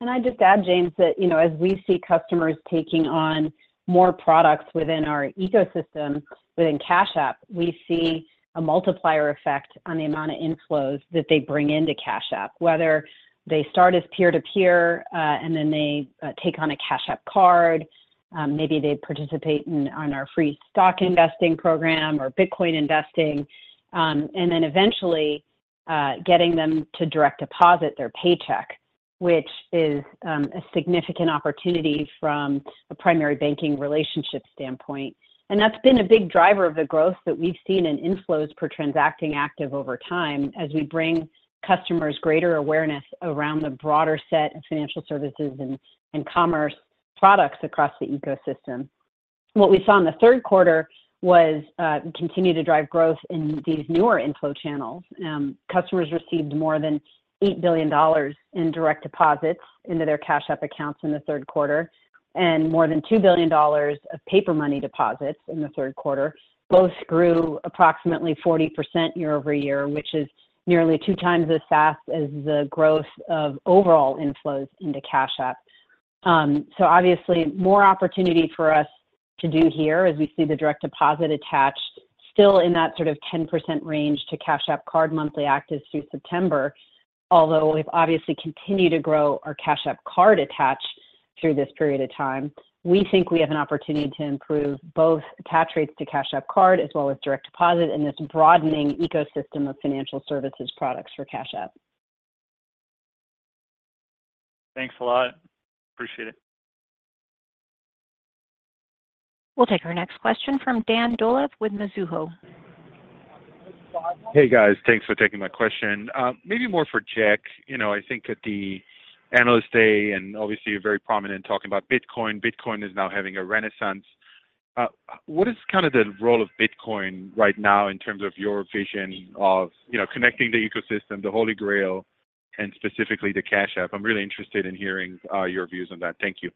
Speaker 4: And I'd just add, James, that, you know, as we see customers taking on more products within our ecosystem, within Cash App, we see a multiplier effect on the amount of inflows that they bring into Cash App. Whether they start as peer-to-peer, uh, and then they uh, take on a Cash App Card, Um, maybe they participate in on our free stock investing program or Bitcoin investing, um, and then eventually uh, getting them to direct deposit their paycheck, which is um, a significant opportunity from a primary banking relationship standpoint. And that's been a big driver of the growth that we've seen in inflows per transacting active over time, as we bring customers greater awareness around the broader set of financial services and commerce products across the ecosystem. What we saw in the third quarter was uh, continue to drive growth in these newer inflow channels. Um, customers received more than $8 billion in direct deposits into their Cash App accounts in the third quarter, and more than $2 billion of paper money deposits in the third quarter. Both grew approximately 40% year-over-year, which is nearly two times as fast as the growth of overall inflows into Cash App. Um, so obviously, more opportunity for us to do here as we see the direct deposit attached, still in that sort of 10% range to Cash App Card monthly actives through September. Although we've obviously continued to grow our Cash App Card attach through this period of time, we think we have an opportunity to improve both attach rates to Cash App Card, as well as direct deposit in this broadening ecosystem of financial services products for Cash App.
Speaker 13: Thanks a lot. Appreciate it.
Speaker 1: We'll take our next question from Dan Dolev with Mizuho.
Speaker 14: Hey, guys. Thanks for taking my question. Uh, maybe more for Jack. You know, I think at the Analyst Day, and obviously, you're very prominent talking about Bitcoin. Bitcoin is now having a renaissance. Uh, what is kind of the role of Bitcoin right now in terms of your vision of, you know, connecting the ecosystem, the Holy Grail, and specifically the Cash App? I'm really interested in hearing uh, your views on that. Thank you.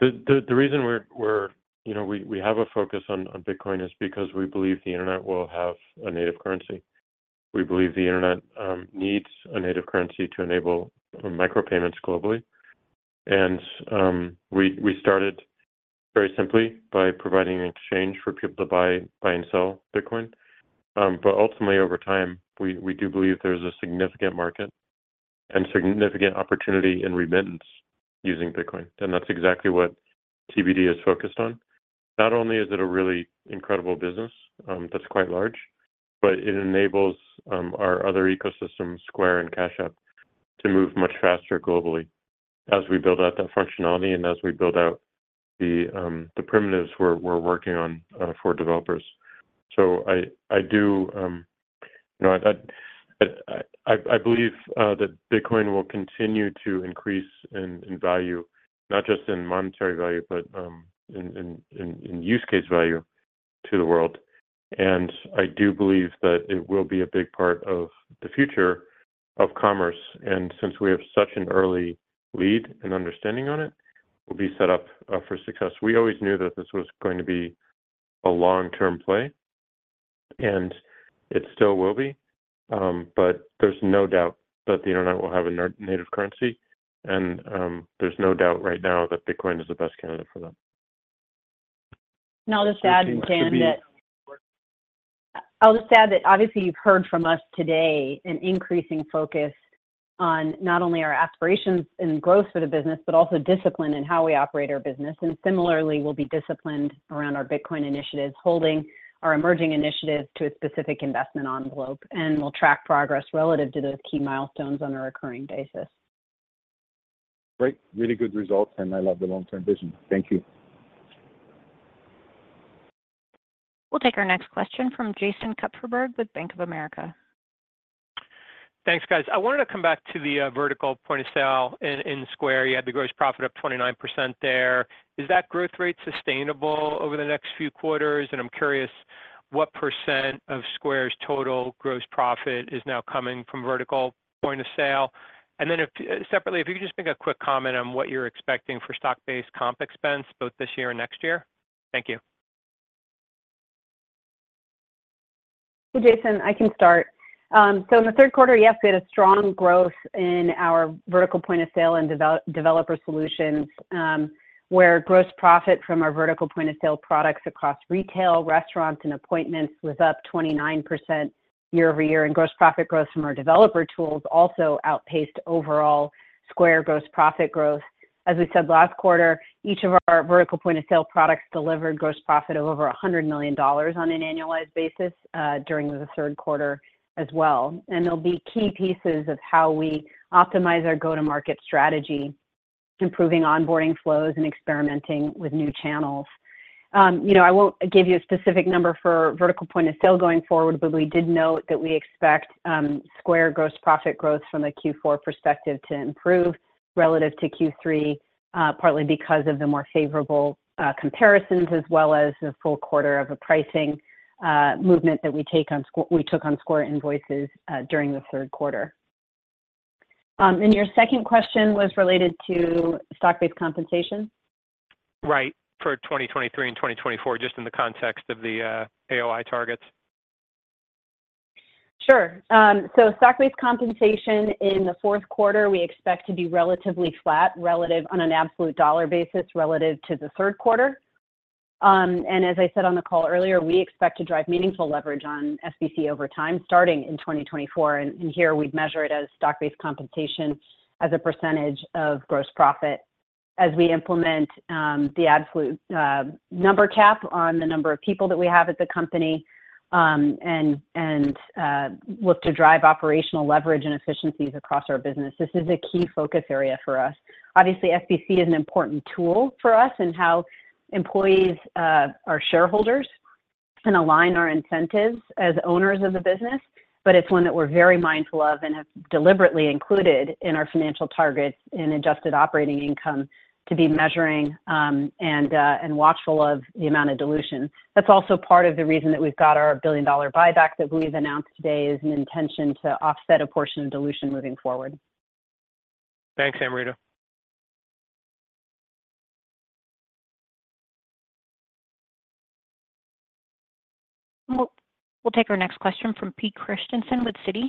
Speaker 3: The reason we're, you know, we have a focus on Bitcoin is because we believe the internet will have a native currency. We believe the internet um, needs a native currency to enable um, micropayments globally. And um, we started very simply by providing an exchange for people to buy and sell Bitcoin. Um, but ultimately, over time, we do believe there's a significant market and significant opportunity in remittance using Bitcoin, and that's exactly what TBD is focused on. Not only is it a really incredible business um, that's quite large, but it enables um, our other ecosystems, Square and Cash App, to move much faster globally as we build out that functionality and as we build out the primitives we're working on uh, for developers. So I do, um, you know, I believe uh, that Bitcoin will continue to increase in value, not just in monetary value, but um, in use case value to the world. And I do believe that it will be a big part of the future of commerce. And since we have such an early lead and understanding on it, we'll be set up uh, for success. We always knew that this was going to be a long-term play, and it still will be. Um, but there's no doubt that the internet will have a native currency, and um, there's no doubt right now that Bitcoin is the best candidate for that.
Speaker 4: And I'll just add, Dan, that obviously you've heard from us today an increasing focus on not only our aspirations and growth for the business, but also discipline in how we operate our business. And similarly, we'll be disciplined around our Bitcoin initiatives, holding our emerging initiatives to a specific investment envelope, and we'll track progress relative to those key milestones on a recurring basis.
Speaker 15: Great. Really good results, and I love the long-term vision. Thank you.
Speaker 1: We'll take our next question from Jason Kupferberg with Bank of America.
Speaker 16: Thanks, guys. I wanted to come back to the uh, vertical point of sale in Square. You had the gross profit up 29% there. Is that growth rate sustainable over the next few quarters? And I'm curious, what percent of Square's total gross profit is now coming from vertical point of sale? And then uh, separately, if you could just make a quick comment on what you're expecting for stock-based comp expense, both this year and next year. Thank you.
Speaker 4: Hey, Jason, I can start. Um, so in the third quarter, yes, we had a strong growth in our vertical point of sale and developer solutions, um, where gross profit from our vertical point of sale products across retail, restaurants, and appointments was up 29% year-over-year, and gross profit growth from our developer tools also outpaced overall Square gross profit growth. As we said last quarter, each of our vertical point of sale products delivered gross profit of over $100 million on an annualized basis uh, during the third quarter as well. And they'll be key pieces of how we optimize our go-to-market strategy, improving onboarding flows and experimenting with new channels. Um, you know, I won't give you a specific number for vertical point of sale going forward, but we did note that we expect um, Square gross profit growth from a Q4 perspective to improve relative to Q3, uh, partly because of the more favorable uh, comparisons, as well as the full quarter of a pricing Uh, movement that we take on score we took on Square Invoices uh, during the third quarter. Um, and your second question was related to stock-based compensation?
Speaker 16: Right. For 2023 and 2024, just in the context of the uh, AOI targets.
Speaker 4: Sure. Um, so stock-based compensation in the fourth quarter, we expect to be relatively flat, relative on an absolute dollar basis, relative to the third quarter. Um, and as I said on the call earlier, we expect to drive meaningful leverage on SBC over time, starting in 2024. And here we'd measure it as stock-based compensation as a percentage of gross profit as we implement um, the absolute uh, number cap on the number of people that we have at the company, um, and uh, look to drive operational leverage and efficiencies across our business. This is a key focus area for us. Obviously, SBC is an important tool for us in how employees uh, are shareholders and align our incentives as owners of the business, but it's one that we're very mindful of and have deliberately included in our financial targets in adjusted operating income to be measuring, um, uh, and watchful of the amount of dilution. That's also part of the reason that we've got our billion-dollar buyback that we've announced today, is an intention to offset a portion of dilution moving forward.
Speaker 16: Thanks, Amrita.
Speaker 1: We'll take our next question from Pete Christiansen with Citi.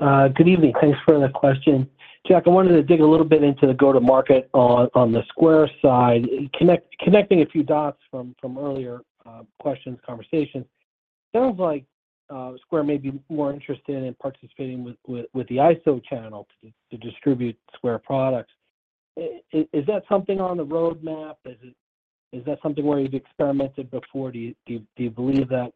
Speaker 17: Uh, good evening. Thanks for the question. Jack, I wanted to dig a little bit into the go-to-market on the Square side. Connecting a few dots from earlier uh, questions, conversations. Sounds like uh, Square may be more interested in participating with the ISO channel to distribute Square products. Is that something on the roadmap? Is that something where you've experimented before? Do you believe that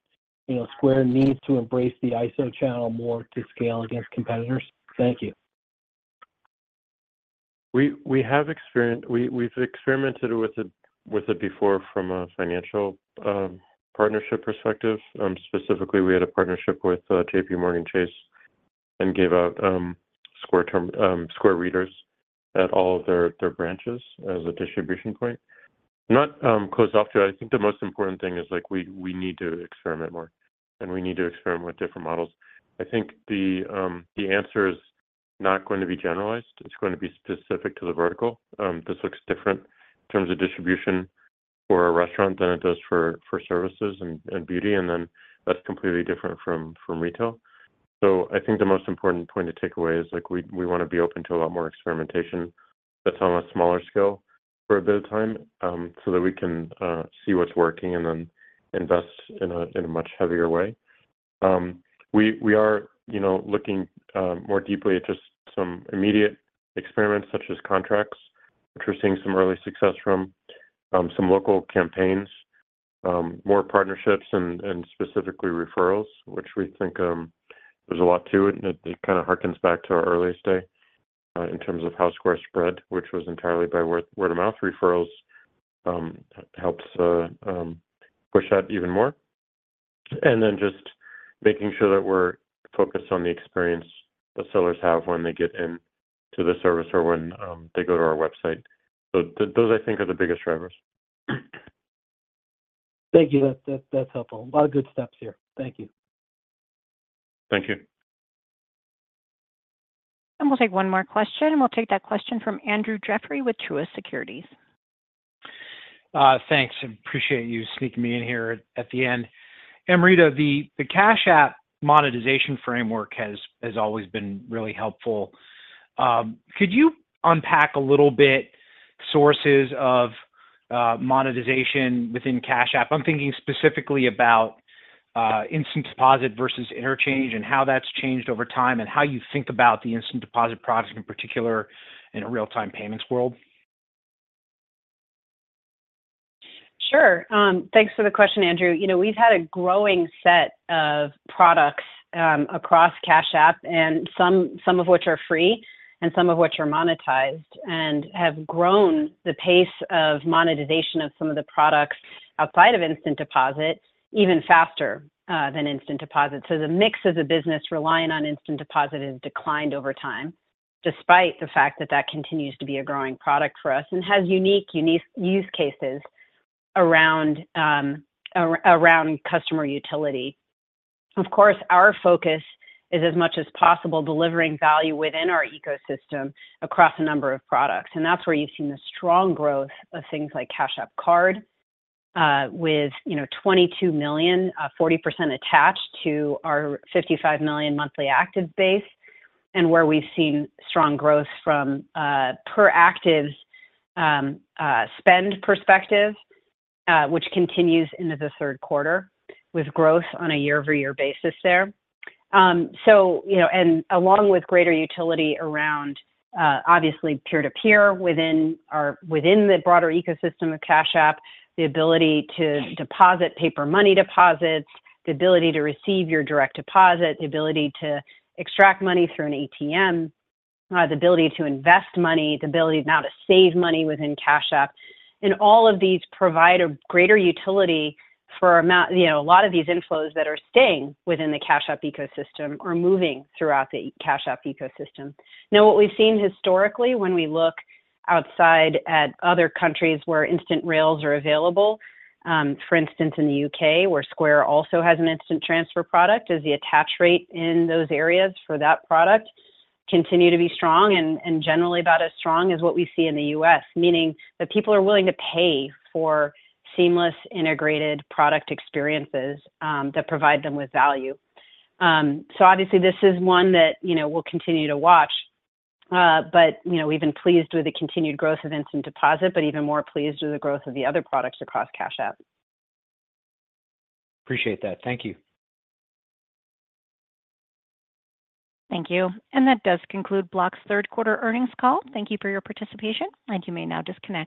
Speaker 17: you know, Square needs to embrace the ISO channel more to scale against competitors? Thank you.
Speaker 3: We've experimented with it before from a financial um, partnership perspective. Um, specifically, we had a partnership with uh, JPMorgan Chase and gave out um, Square readers at all of their branches as a distribution point. Not closed off to it. I think the most important thing is, like, we we need to experiment more, and we need to experiment with different models. I think the um, the answer is not going to be generalized. It's going to be specific to the vertical. This looks different in terms of distribution for a restaurant than it does for for services and and beauty, and then that's completely different from from retail. So I think the most important point to take away is, like, we we want to be open to a lot more experimentation that's on a smaller scale for a bit of time, um, so that we can uh, see what's working and then invest in a much heavier way. Um, we are, you know, looking um, more deeply at just some immediate experiments, such as contracts, which we're seeing some early success from, some local campaigns, more partnerships and specifically referrals, which we think there's a lot to it, and it kind of harkens back to our earliest day Uh, in terms of how Square spread, which was entirely by word-of-mouth referrals, um, helps uh, um, push that even more. And then just making sure that we're focused on the experience that sellers have when they get into the service or when um, they go to our website. So those, I think, are the biggest drivers.
Speaker 17: Thank you. That's helpful. A lot of good steps here. Thank you.
Speaker 3: Thank you.
Speaker 1: We'll take one more question, and we'll take that question from Andrew Jeffrey with Truist Securities.
Speaker 18: Uh, thanks. Appreciate you sneaking me in here at the end. Amrita, the Cash App monetization framework has always been really helpful. Um, could you unpack a little bit sources of uh, monetization within Cash App? I'm thinking specifically about Uh, instant Deposit versus interchange and how that's changed over time, and how you think about the Instant Deposit product, in particular, in a real-time payments world.
Speaker 4: Sure. Um, thanks for the question, Andrew. You know, we've had a growing set of products um, across Cash App, and some of which are free and some of which are monetized, and have grown the pace of monetization of some of the products outside of Instant Deposit even faster uh, than Instant Deposit. So the mix of the business relying on Instant Deposit has declined over time, despite the fact that that continues to be a growing product for us and has unique use cases um, around customer utility. Of course, our focus is as much as possible delivering value within our ecosystem across a number of products, and that's where you've seen the strong growth of things like Cash App Card, Uh, with, you know, 22 million, uh, 40% attached to our 55 million monthly active base, and where we've seen strong growth from uh per active um, uh, spend perspective, which continues into the third quarter, with growth on a year-over-year basis there. Um, so, you know, and along with greater utility around, obviously peer-to-peer within our within the broader ecosystem of Cash App, the ability to deposit paper money deposits, the ability to receive your direct deposit, the ability to extract money through an ATM, uh, the ability to invest money, the ability now to save money within Cash App. And all of these provide a greater utility for amount, you know, a lot of these inflows that are staying within the Cash App ecosystem or moving throughout the Cash App ecosystem. Now, what we've seen historically when we look outside at other countries where instant rails are available, um, for instance, in the U.K., where Square also has an instant transfer product, is the attach rate in those areas for that product continue to be strong and generally about as strong as what we see in the U.S., meaning that people are willing to pay for seamless, integrated product experiences um, that provide them with value. Um, so obviously, this is one that, you know, we'll continue to watch. Uh, but, you know, we've been pleased with the continued growth of Instant Deposit, but even more pleased with the growth of the other products across Cash App.
Speaker 18: Appreciate that. Thank you.
Speaker 1: Thank you. And that does conclude Block's third quarter earnings call. Thank you for your participation, and you may now disconnect.